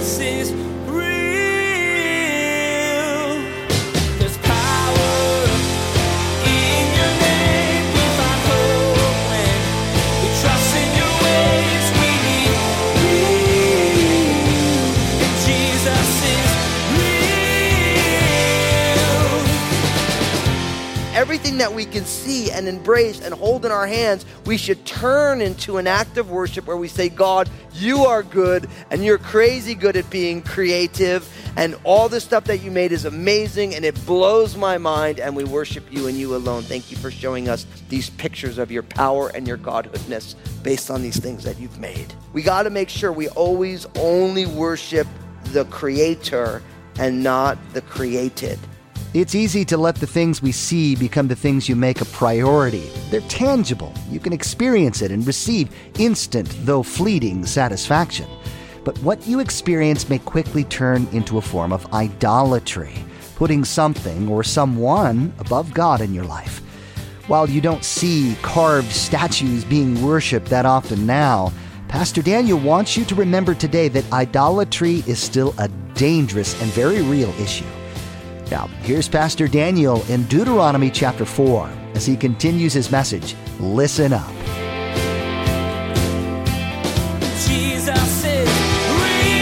Jesus That we can see and embrace and hold in our hands, we should turn into an act of worship where we say, God, you are good and you're crazy good at being creative. And all the stuff that you made is amazing and it blows my mind. And we worship you and you alone. Thank you for showing us these pictures of your power and your godhoodness based on these things that you've made. We got to make sure we always only worship the creator and not the created. It's easy to let the things we see become the things you make a priority. They're tangible. You can experience it and receive instant, though fleeting, satisfaction. But what you experience may quickly turn into a form of idolatry, putting something or someone above God in your life. While you don't see carved statues being worshiped that often now, Pastor Daniel wants you to remember today that idolatry is still a dangerous and very real issue. Now, here's Pastor Daniel in Deuteronomy chapter 4 as he continues his message. Listen up. Jesus is real.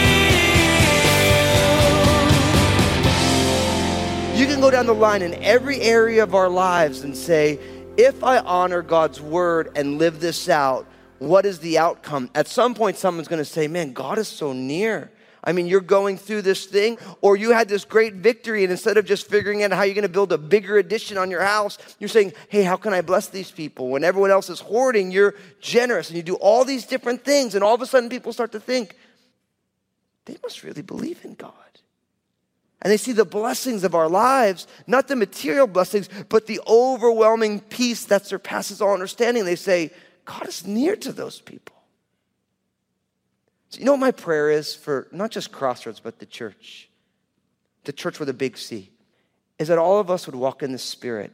You can go down the line in every area of our lives and say, if I honor God's word and live this out, what is the outcome? At some point, someone's going to say, Man, God is so near. I mean, you're going through this thing, or you had this great victory, and instead of just figuring out how you're going to build a bigger addition on your house, you're saying, Hey, how can I bless these people? When everyone else is hoarding, you're generous, and you do all these different things, and all of a sudden people start to think, They must really believe in God. And they see the blessings of our lives, not the material blessings, but the overwhelming peace that surpasses all understanding. They say, God is near to those people. So, you know what my prayer is for not just Crossroads, but the church, the church with a big C, is that all of us would walk in the Spirit.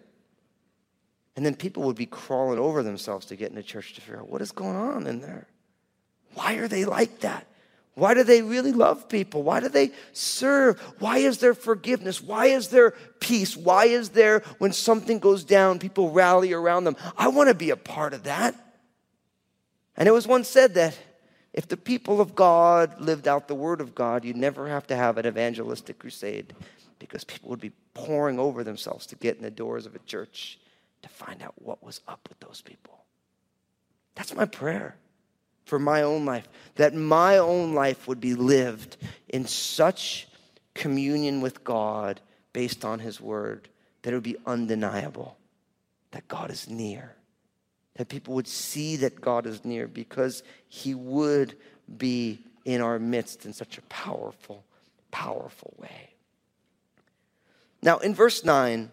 And then people would be crawling over themselves to get into church to figure out what is going on in there. Why are they like that? Why do they really love people? Why do they serve? Why is there forgiveness? Why is there peace? Why is there, when something goes down, people rally around them? I want to be a part of that. And it was once said that if the people of God lived out the word of God, you'd never have to have an evangelistic crusade because people would be pouring over themselves to get in the doors of a church to find out what was up with those people. That's my prayer for my own life, that my own life would be lived in such communion with God based on His Word that it would be undeniable that God is near, that people would see that God is near because He would be in our midst in such a powerful, powerful way. Now, in verse 9,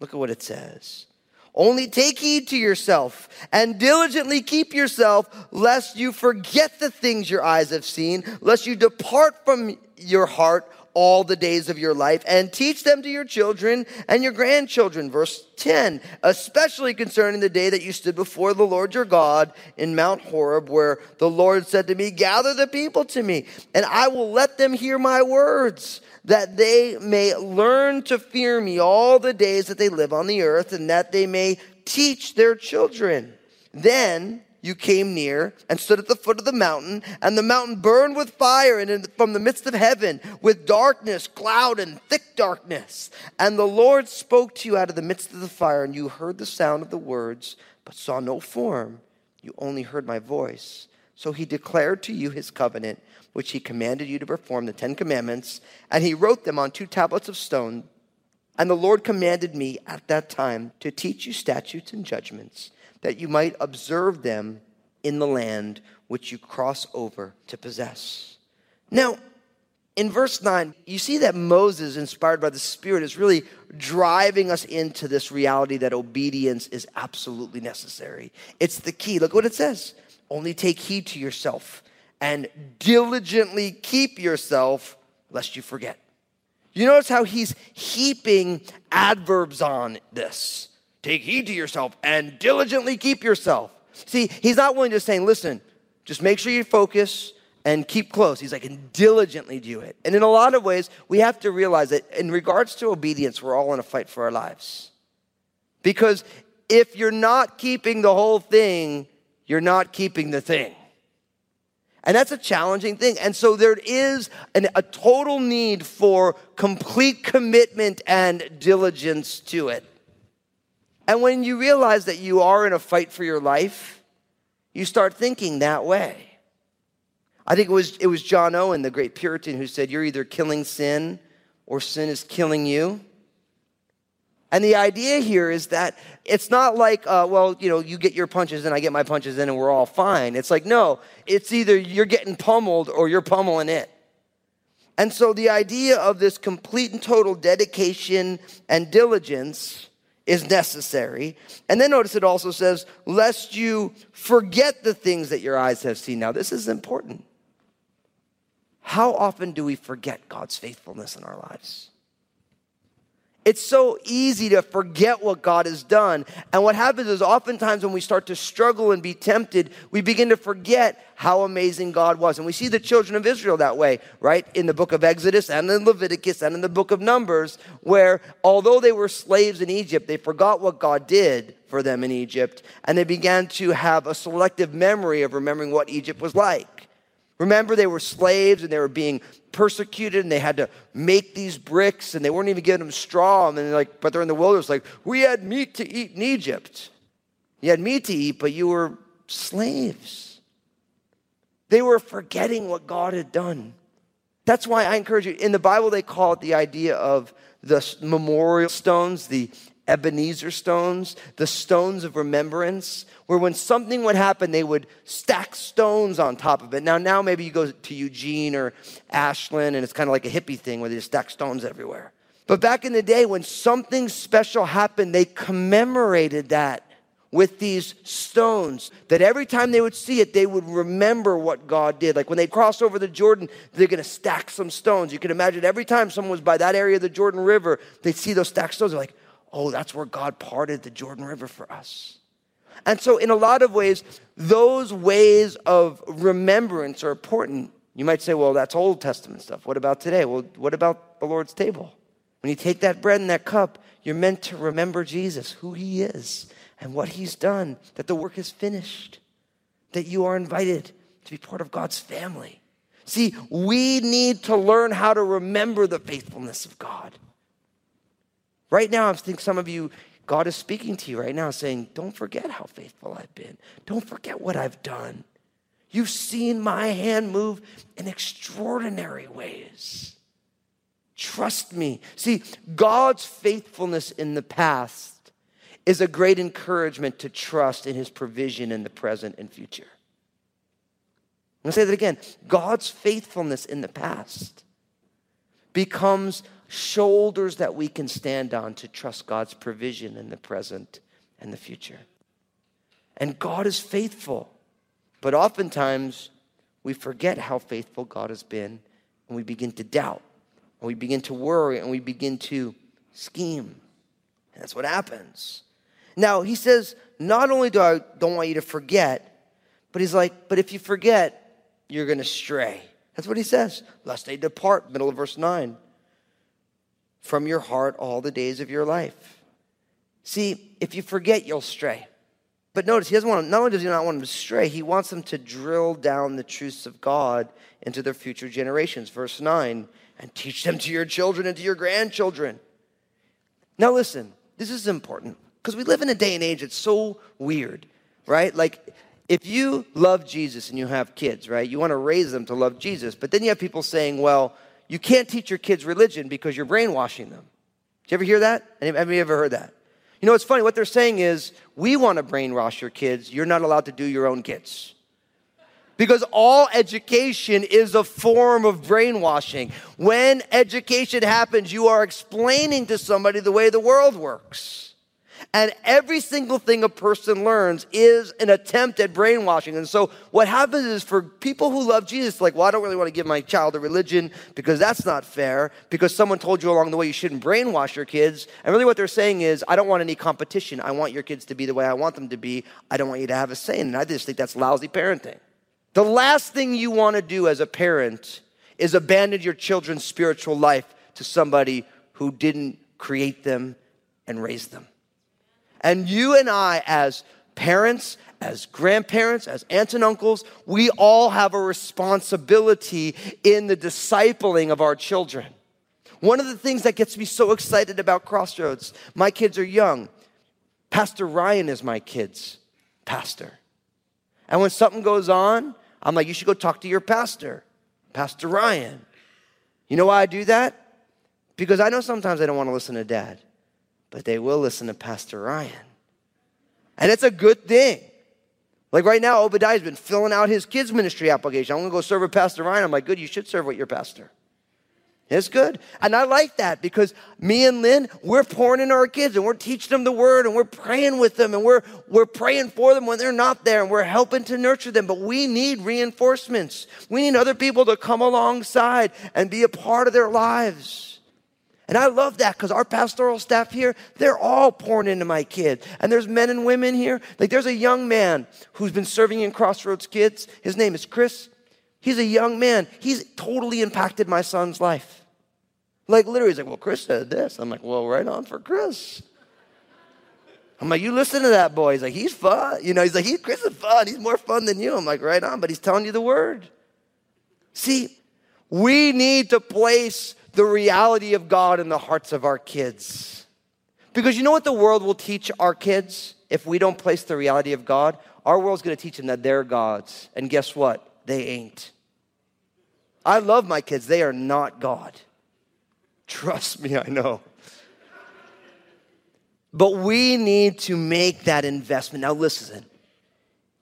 look at what it says. Only take heed to yourself and diligently keep yourself, lest you forget the things your eyes have seen, lest you depart from your heart all the days of your life, and teach them to your children and your grandchildren. Verse 10, especially concerning the day that you stood before the Lord your God in Mount Horeb, where the Lord said to me, Gather the people to me, and I will let them hear my words that they may learn to fear me all the days that they live on the earth, and that they may teach their children. Then you came near and stood at the foot of the mountain, and the mountain burned with fire and in, from the midst of heaven, with darkness, cloud, and thick darkness. And the Lord spoke to you out of the midst of the fire, and you heard the sound of the words, but saw no form. You only heard my voice. So he declared to you his covenant which he commanded you to perform, the Ten Commandments, and he wrote them on two tablets of stone. And the Lord commanded me at that time to teach you statutes and judgments, that you might observe them in the land which you cross over to possess. Now, in verse 9, you see that Moses, inspired by the Spirit, is really driving us into this reality that obedience is absolutely necessary. It's the key. Look what it says only take heed to yourself and diligently keep yourself lest you forget. You notice how he's heaping adverbs on this. Take heed to yourself and diligently keep yourself. See, he's not willing to say, listen, just make sure you focus and keep close. He's like, and diligently do it. And in a lot of ways, we have to realize that in regards to obedience, we're all in a fight for our lives. Because if you're not keeping the whole thing, you're not keeping the thing. And that's a challenging thing. And so there is an, a total need for complete commitment and diligence to it. And when you realize that you are in a fight for your life, you start thinking that way. I think it was, it was John Owen, the great Puritan, who said, You're either killing sin or sin is killing you. And the idea here is that it's not like, uh, well, you know, you get your punches and I get my punches in and we're all fine. It's like, no, it's either you're getting pummeled or you're pummeling it. And so the idea of this complete and total dedication and diligence is necessary. And then notice it also says, lest you forget the things that your eyes have seen. Now, this is important. How often do we forget God's faithfulness in our lives? It's so easy to forget what God has done. And what happens is oftentimes when we start to struggle and be tempted, we begin to forget how amazing God was. And we see the children of Israel that way, right? In the book of Exodus and in Leviticus and in the book of Numbers, where although they were slaves in Egypt, they forgot what God did for them in Egypt. And they began to have a selective memory of remembering what Egypt was like. Remember, they were slaves and they were being persecuted and they had to make these bricks and they weren't even giving them straw. And then, like, but they're in the wilderness, like, we had meat to eat in Egypt. You had meat to eat, but you were slaves. They were forgetting what God had done. That's why I encourage you. In the Bible, they call it the idea of the memorial stones, the Ebenezer stones, the stones of remembrance, where when something would happen, they would stack stones on top of it. Now, now maybe you go to Eugene or Ashland, and it's kind of like a hippie thing where they just stack stones everywhere. But back in the day, when something special happened, they commemorated that with these stones that every time they would see it, they would remember what God did. Like when they crossed over the Jordan, they're going to stack some stones. You can imagine every time someone was by that area of the Jordan River, they'd see those stacked stones. They're like, oh, that's where God parted the Jordan River for us. And so, in a lot of ways, those ways of remembrance are important. You might say, well, that's Old Testament stuff. What about today? Well, what about the Lord's table? When you take that bread and that cup, you're meant to remember Jesus, who he is, and what he's done, that the work is finished, that you are invited to be part of God's family. See, we need to learn how to remember the faithfulness of God. Right now, I think some of you, God is speaking to you right now, saying, Don't forget how faithful I've been. Don't forget what I've done. You've seen my hand move in extraordinary ways. Trust me. See, God's faithfulness in the past is a great encouragement to trust in his provision in the present and future. I'm going to say that again. God's faithfulness in the past becomes shoulders that we can stand on to trust God's provision in the present and the future. And God is faithful. But oftentimes, we forget how faithful God has been, and we begin to doubt, and we begin to worry, and we begin to scheme. And that's what happens. Now, he says, not only do I don't want you to forget, but he's like, but if you forget, you're going to stray. That's what he says. Lest they depart, middle of verse 9 from your heart all the days of your life. See, if you forget, you'll stray. But notice, he doesn't want not only does he not want them to stray, he wants them to drill down the truths of God into their future generations. Verse 9, and teach them to your children and to your grandchildren. Now, listen, this is important because we live in a day and age that's so weird, right? Like, if you love Jesus and you have kids, right, you want to raise them to love Jesus, but then you have people saying, well, you can't teach your kids religion because you're brainwashing them. Did you ever hear that? Have you ever heard that? You know, it's funny. What they're saying is, we want to brainwash your kids. You're not allowed to do your own kids. Because all education is a form of brainwashing. When education happens, you are explaining to somebody the way the world works. And every single thing a person learns is an attempt at brainwashing. And so what happens is for people who love Jesus, like, well, I don't really want to give my child a religion because that's not fair, because someone told you along the way you shouldn't brainwash your kids. And really what they're saying is, I don't want any competition. I want your kids to be the way I want them to be. I don't want you to have a say. And I just think that's lousy parenting. The last thing you want to do as a parent is abandon your children's spiritual life to somebody who didn't create them and raise them. And you and I, as parents, as grandparents, as aunts and uncles, we all have a responsibility in the discipling of our children. One of the things that gets me so excited about Crossroads, my kids are young. Pastor Ryan is my kid's pastor. And when something goes on, I'm like, you should go talk to your pastor, Pastor Ryan. You know why I do that? Because I know sometimes I don't want to listen to dad, but they will listen to Pastor Ryan. And it's a good thing. Like right now, Obadiah's been filling out his kids' ministry application. I'm gonna go serve with Pastor Ryan. I'm like, good, you should serve with your pastor. It's good. And I like that because me and Lynn, we're pouring into our kids and we're teaching them the word and we're praying with them and we're, we're praying for them when they're not there and we're helping to nurture them. But we need reinforcements. We need other people to come alongside and be a part of their lives. And I love that because our pastoral staff here, they're all pouring into my kids. And there's men and women here. Like there's a young man who's been serving in Crossroads Kids. His name is Chris. He's a young man. He's totally impacted my son's life. Like literally, he's like, well, Chris said this. I'm like, well, right on for Chris. I'm like, you listen to that boy. He's like, he's fun. You know, he's like, Chris is fun. He's more fun than you. I'm like, right on, but he's telling you the word. See, we need to place the reality of God in the hearts of our kids. Because you know what the world will teach our kids if we don't place the reality of God? Our world's gonna teach them that they're gods. And guess what? They ain't. I love my kids, they are not God. Trust me, I know. But we need to make that investment. Now, listen.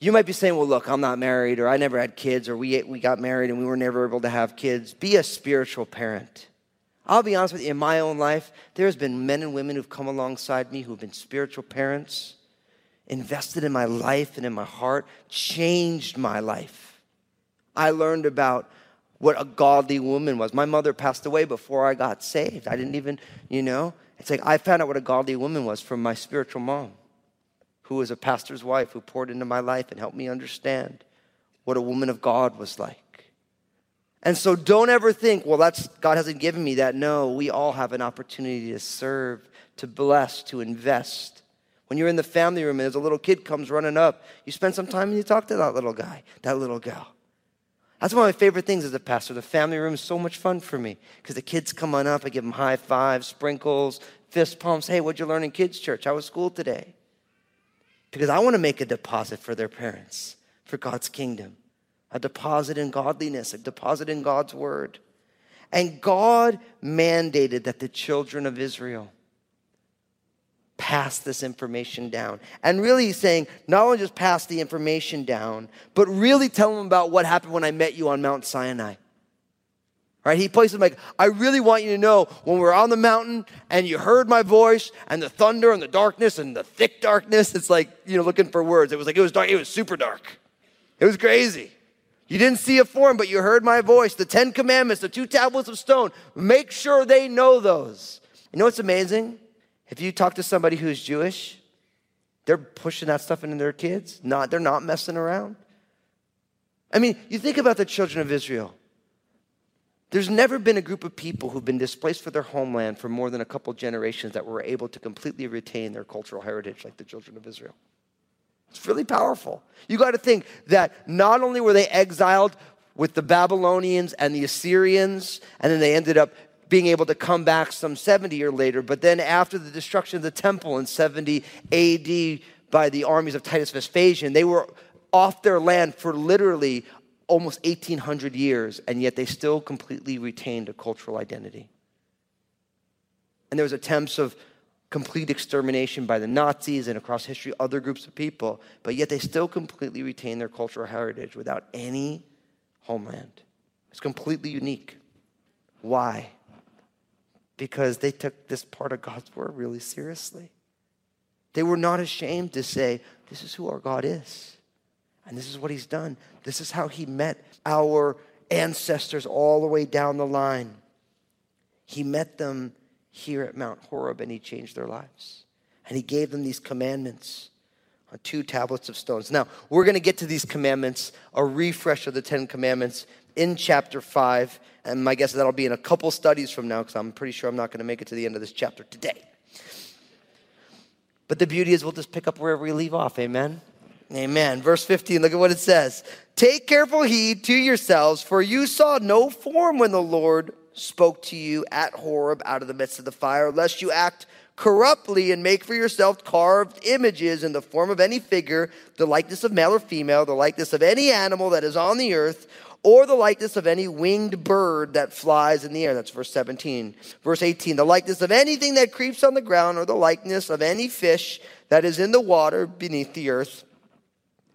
You might be saying, well, look, I'm not married, or I never had kids, or we, we got married and we were never able to have kids. Be a spiritual parent. I'll be honest with you, in my own life, there's been men and women who've come alongside me who've been spiritual parents, invested in my life and in my heart, changed my life. I learned about what a godly woman was. My mother passed away before I got saved. I didn't even, you know, it's like I found out what a godly woman was from my spiritual mom, who was a pastor's wife, who poured into my life and helped me understand what a woman of God was like. And so don't ever think, well, that's God hasn't given me that. No, we all have an opportunity to serve, to bless, to invest. When you're in the family room and there's a little kid comes running up, you spend some time and you talk to that little guy, that little gal. That's one of my favorite things as a pastor. The family room is so much fun for me because the kids come on up. I give them high fives, sprinkles, fist pumps. Hey, what'd you learn in kids' church? How was school today? Because I want to make a deposit for their parents, for God's kingdom, a deposit in godliness, a deposit in God's word. And God mandated that the children of Israel pass this information down. And really, he's saying, not only just pass the information down, but really tell them about what happened when I met you on Mount Sinai. Right? He places them like, I really want you to know when we were on the mountain and you heard my voice and the thunder and the darkness and the thick darkness. It's like, you know, looking for words. It was like, it was dark. It was super dark. It was crazy. You didn't see a form, but you heard my voice. The Ten Commandments, the two tablets of stone. Make sure they know those. You know what's amazing? If you talk to somebody who's Jewish, they're pushing that stuff into their kids. Not, they're not messing around. I mean, you think about the children of Israel. There's never been a group of people who've been displaced for their homeland for more than a couple generations that were able to completely retain their cultural heritage like the children of Israel. It's really powerful. You got to think that not only were they exiled with the Babylonians and the Assyrians, and then they ended up being able to come back some 70 years later. But then after the destruction of the temple in 70 AD by the armies of Titus Vespasian, they were off their land for literally almost 1800 years, and yet they still completely retained a cultural identity. And there was attempts of complete extermination by the Nazis and across history, other groups of people, but yet they still completely retain their cultural heritage without any homeland. It's completely unique. Why? because they took this part of God's word really seriously. They were not ashamed to say, This is who our God is, and this is what He's done. This is how He met our ancestors all the way down the line. He met them here at Mount Horeb and He changed their lives. And He gave them these commandments on two tablets of stones. Now, we're going to get to these commandments, a refresh of the Ten Commandments in chapter 5. And my guess is that'll be in a couple studies from now because I'm pretty sure I'm not going to make it to the end of this chapter today. But the beauty is we'll just pick up wherever we leave off. Amen. Amen. Verse 15, look at what it says. Take careful heed to yourselves, for you saw no form when the Lord spoke to you at Horeb out of the midst of the fire, lest you act corruptly and make for yourself carved images in the form of any figure, the likeness of male or female, the likeness of any animal that is on the earth, or the likeness of any winged bird that flies in the air. That's verse 17. Verse 18, the likeness of anything that creeps on the ground, or the likeness of any fish that is in the water beneath the earth.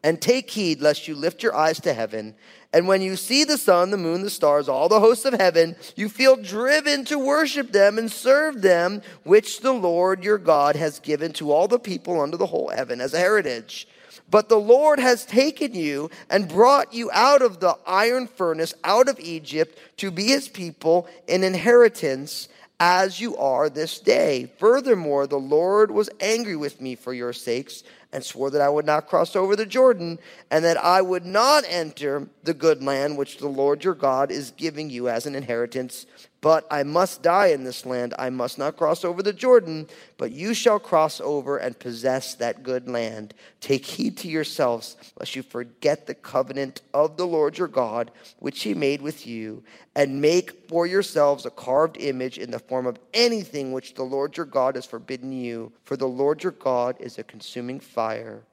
And take heed lest you lift your eyes to heaven. And when you see the sun, the moon, the stars, all the hosts of heaven, you feel driven to worship them and serve them, which the Lord your God has given to all the people under the whole heaven as a heritage. But the Lord has taken you and brought you out of the iron furnace, out of Egypt, to be his people, an inheritance as you are this day. Furthermore, the Lord was angry with me for your sakes and swore that I would not cross over the Jordan and that I would not enter the good land which the Lord your God is giving you as an inheritance. But I must die in this land. I must not cross over the Jordan, but you shall cross over and possess that good land. Take heed to yourselves, lest you forget the covenant of the Lord your God, which he made with you, and make for yourselves a carved image in the form of anything which the Lord your God has forbidden you. For the Lord your God is a consuming fire,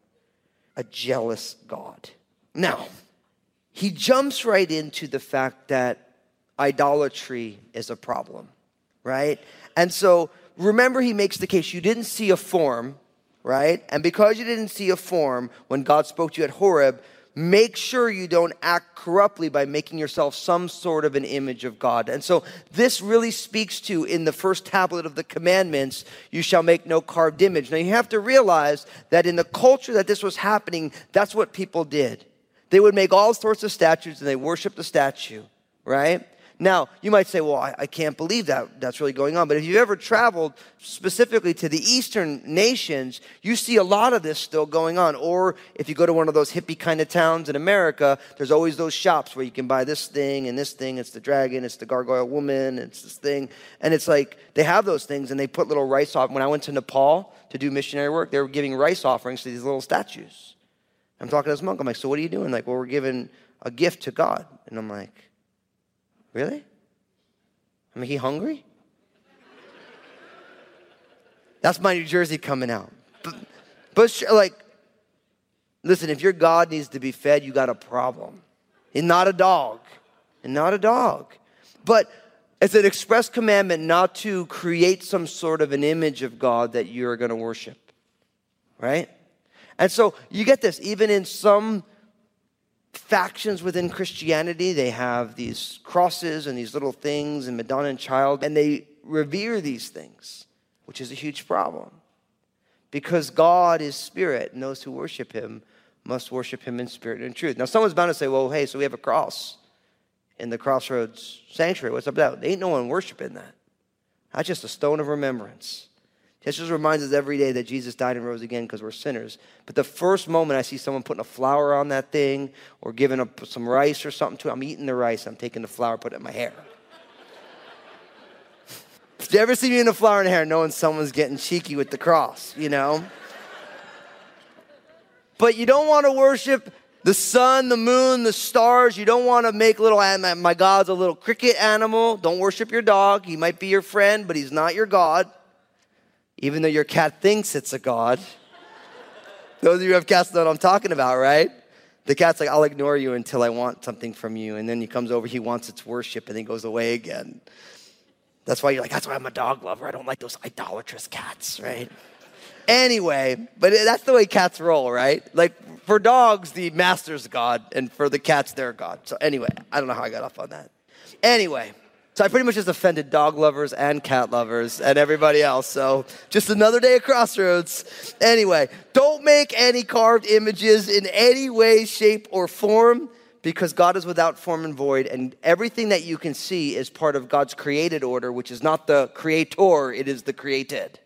a jealous God. Now, he jumps right into the fact that idolatry is a problem, right? And so remember, he makes the case you didn't see a form, right? And because you didn't see a form when God spoke to you at Horeb, make sure you don't act corruptly by making yourself some sort of an image of God. And so this really speaks to in the first tablet of the commandments, you shall make no carved image. Now you have to realize that in the culture that this was happening, that's what people did. They would make all sorts of statues and they worship the statue, right? Now, you might say, well, I, I, can't believe that that's really going on. But if you've ever traveled specifically to the eastern nations, you see a lot of this still going on. Or if you go to one of those hippie kind of towns in America, there's always those shops where you can buy this thing and this thing. It's the dragon, it's the gargoyle woman, it's this thing. And it's like they have those things and they put little rice off. When I went to Nepal to do missionary work, they were giving rice offerings to these little statues. I'm talking to this monk. I'm like, so what are you doing? Like, well, we're giving a gift to God. And I'm like, Really? I mean, he hungry? That's my New Jersey coming out. But, but like, listen, if your God needs to be fed, you got a problem. And not a dog. And not a dog. But it's an express commandment not to create some sort of an image of God that you're going to worship. Right? And so you get this, even in some factions within Christianity. They have these crosses and these little things and Madonna and Child, and they revere these things, which is a huge problem. Because God is spirit, and those who worship him must worship him in spirit and in truth. Now, someone's bound to say, well, hey, so we have a cross in the Crossroads Sanctuary. What's up with that? There ain't no one worshiping that. That's just a stone of remembrance. This just reminds us every day that Jesus died and rose again because we're sinners. But the first moment I see someone putting a flower on that thing or giving up some rice or something to it, I'm eating the rice. I'm taking the flower, putting it in my hair. If you ever see me in a flower in hair, knowing someone's getting cheeky with the cross, you know? but you don't want to worship the sun, the moon, the stars. You don't want to make little, my God's a little cricket animal. Don't worship your dog. He might be your friend, but he's not your God even though your cat thinks it's a God. Those of you who have cats know what I'm talking about, right? The cat's like, I'll ignore you until I want something from you. And then he comes over, he wants its worship, and then goes away again. That's why you're like, that's why I'm a dog lover. I don't like those idolatrous cats, right? Anyway, but that's the way cats roll, right? Like for dogs, the master's God, and for the cats, their God. So anyway, I don't know how I got off on that. Anyway, so I pretty much just offended dog lovers and cat lovers and everybody else. So just another day at Crossroads. Anyway, don't make any carved images in any way, shape, or form because God is without form and void, and everything that you can see is part of God's created order, which is not the creator, it is the created.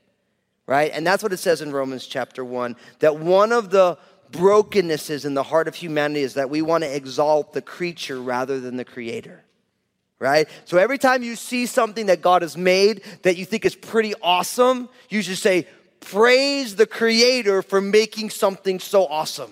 right? And that's what it says in Romans chapter 1 that one of the brokennesses in the heart of humanity is that we want to exalt the creature rather than the creator. Right? So every time you see something that God has made that you think is pretty awesome, you should say, Praise the creator for making something so awesome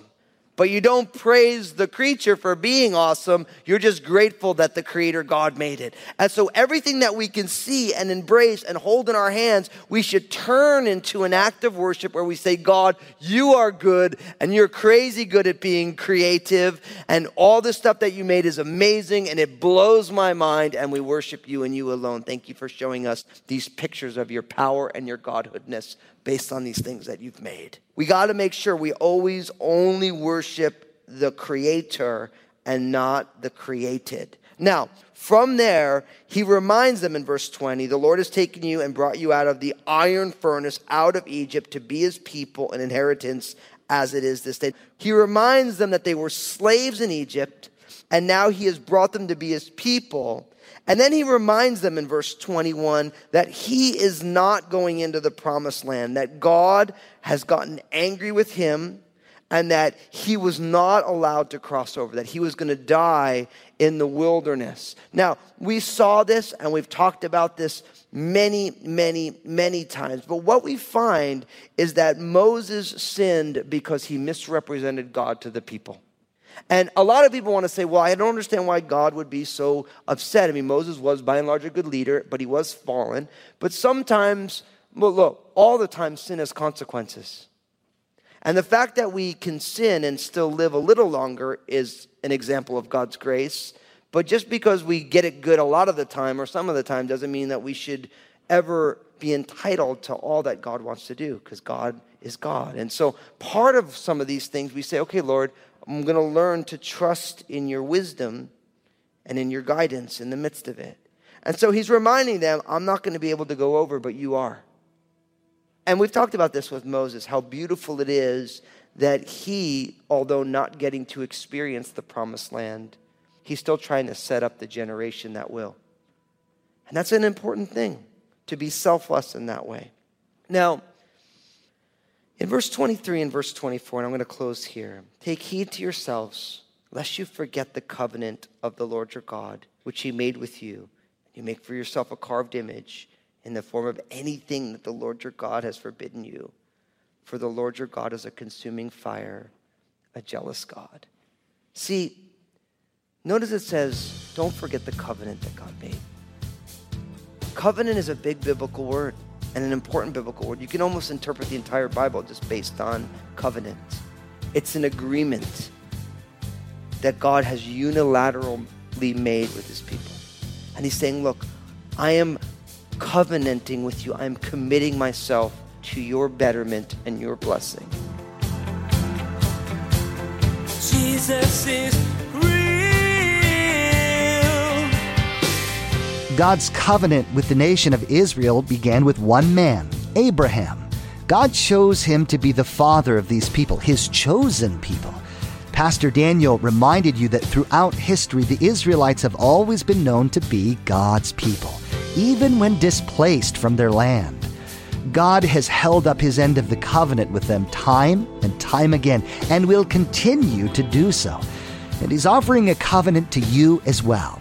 but you don't praise the creature for being awesome. You're just grateful that the creator God made it. And so everything that we can see and embrace and hold in our hands, we should turn into an act of worship where we say, God, you are good and you're crazy good at being creative. And all the stuff that you made is amazing and it blows my mind. And we worship you and you alone. Thank you for showing us these pictures of your power and your godhoodness based on these things that you've made. We got to make sure we always only worship the creator and not the created. Now, from there, he reminds them in verse 20 the Lord has taken you and brought you out of the iron furnace, out of Egypt, to be his people, an inheritance as it is this day. He reminds them that they were slaves in Egypt, and now he has brought them to be his people. And then he reminds them in verse 21 that he is not going into the promised land, that God has gotten angry with him, and that he was not allowed to cross over, that he was going to die in the wilderness. Now, we saw this and we've talked about this many, many, many times. But what we find is that Moses sinned because he misrepresented God to the people. And a lot of people want to say, well, I don't understand why God would be so upset. I mean, Moses was by and large a good leader, but he was fallen. But sometimes, well, look, all the time sin has consequences. And the fact that we can sin and still live a little longer is an example of God's grace. But just because we get it good a lot of the time or some of the time doesn't mean that we should ever be entitled to all that God wants to do because God is God. And so part of some of these things we say, okay, Lord, I'm going to learn to trust in your wisdom and in your guidance in the midst of it. And so he's reminding them, I'm not going to be able to go over, but you are. And we've talked about this with Moses, how beautiful it is that he, although not getting to experience the promised land, he's still trying to set up the generation that will. And that's an important thing, to be selfless in that way. Now, in verse 23 and verse 24, and I'm going to close here take heed to yourselves, lest you forget the covenant of the Lord your God, which he made with you. You make for yourself a carved image in the form of anything that the Lord your God has forbidden you. For the Lord your God is a consuming fire, a jealous God. See, notice it says, don't forget the covenant that God made. Covenant is a big biblical word and an important biblical word. You can almost interpret the entire Bible just based on covenant. It's an agreement that God has unilaterally made with his people. And he's saying, Look, I am covenanting with you, I'm committing myself to your betterment and your blessing. Jesus is God's covenant with the nation of Israel began with one man, Abraham. God chose him to be the father of these people, his chosen people. Pastor Daniel reminded you that throughout history, the Israelites have always been known to be God's people, even when displaced from their land. God has held up his end of the covenant with them time and time again, and will continue to do so. And he's offering a covenant to you as well,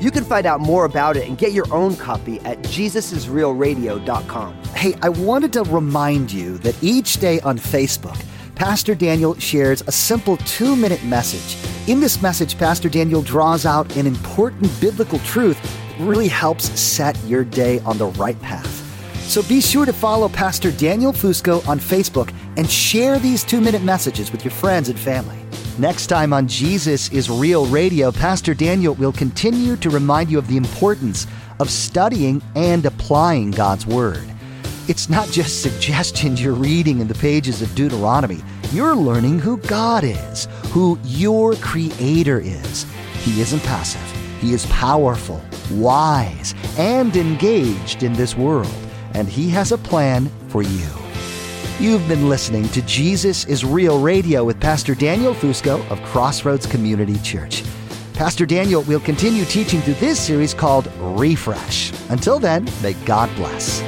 You can find out more about it and get your own copy at jesusisrealradio.com. Hey, I wanted to remind you that each day on Facebook, Pastor Daniel shares a simple two minute message. In this message, Pastor Daniel draws out an important biblical truth that really helps set your day on the right path. So be sure to follow Pastor Daniel Fusco on Facebook and share these two minute messages with your friends and family. Next time on Jesus is Real Radio, Pastor Daniel will continue to remind you of the importance of studying and applying God's Word. It's not just suggestions you're reading in the pages of Deuteronomy. You're learning who God is, who your Creator is. He isn't passive, He is powerful, wise, and engaged in this world, and He has a plan for you. You've been listening to Jesus is Real Radio with Pastor Daniel Fusco of Crossroads Community Church. Pastor Daniel will continue teaching through this series called Refresh. Until then, may God bless.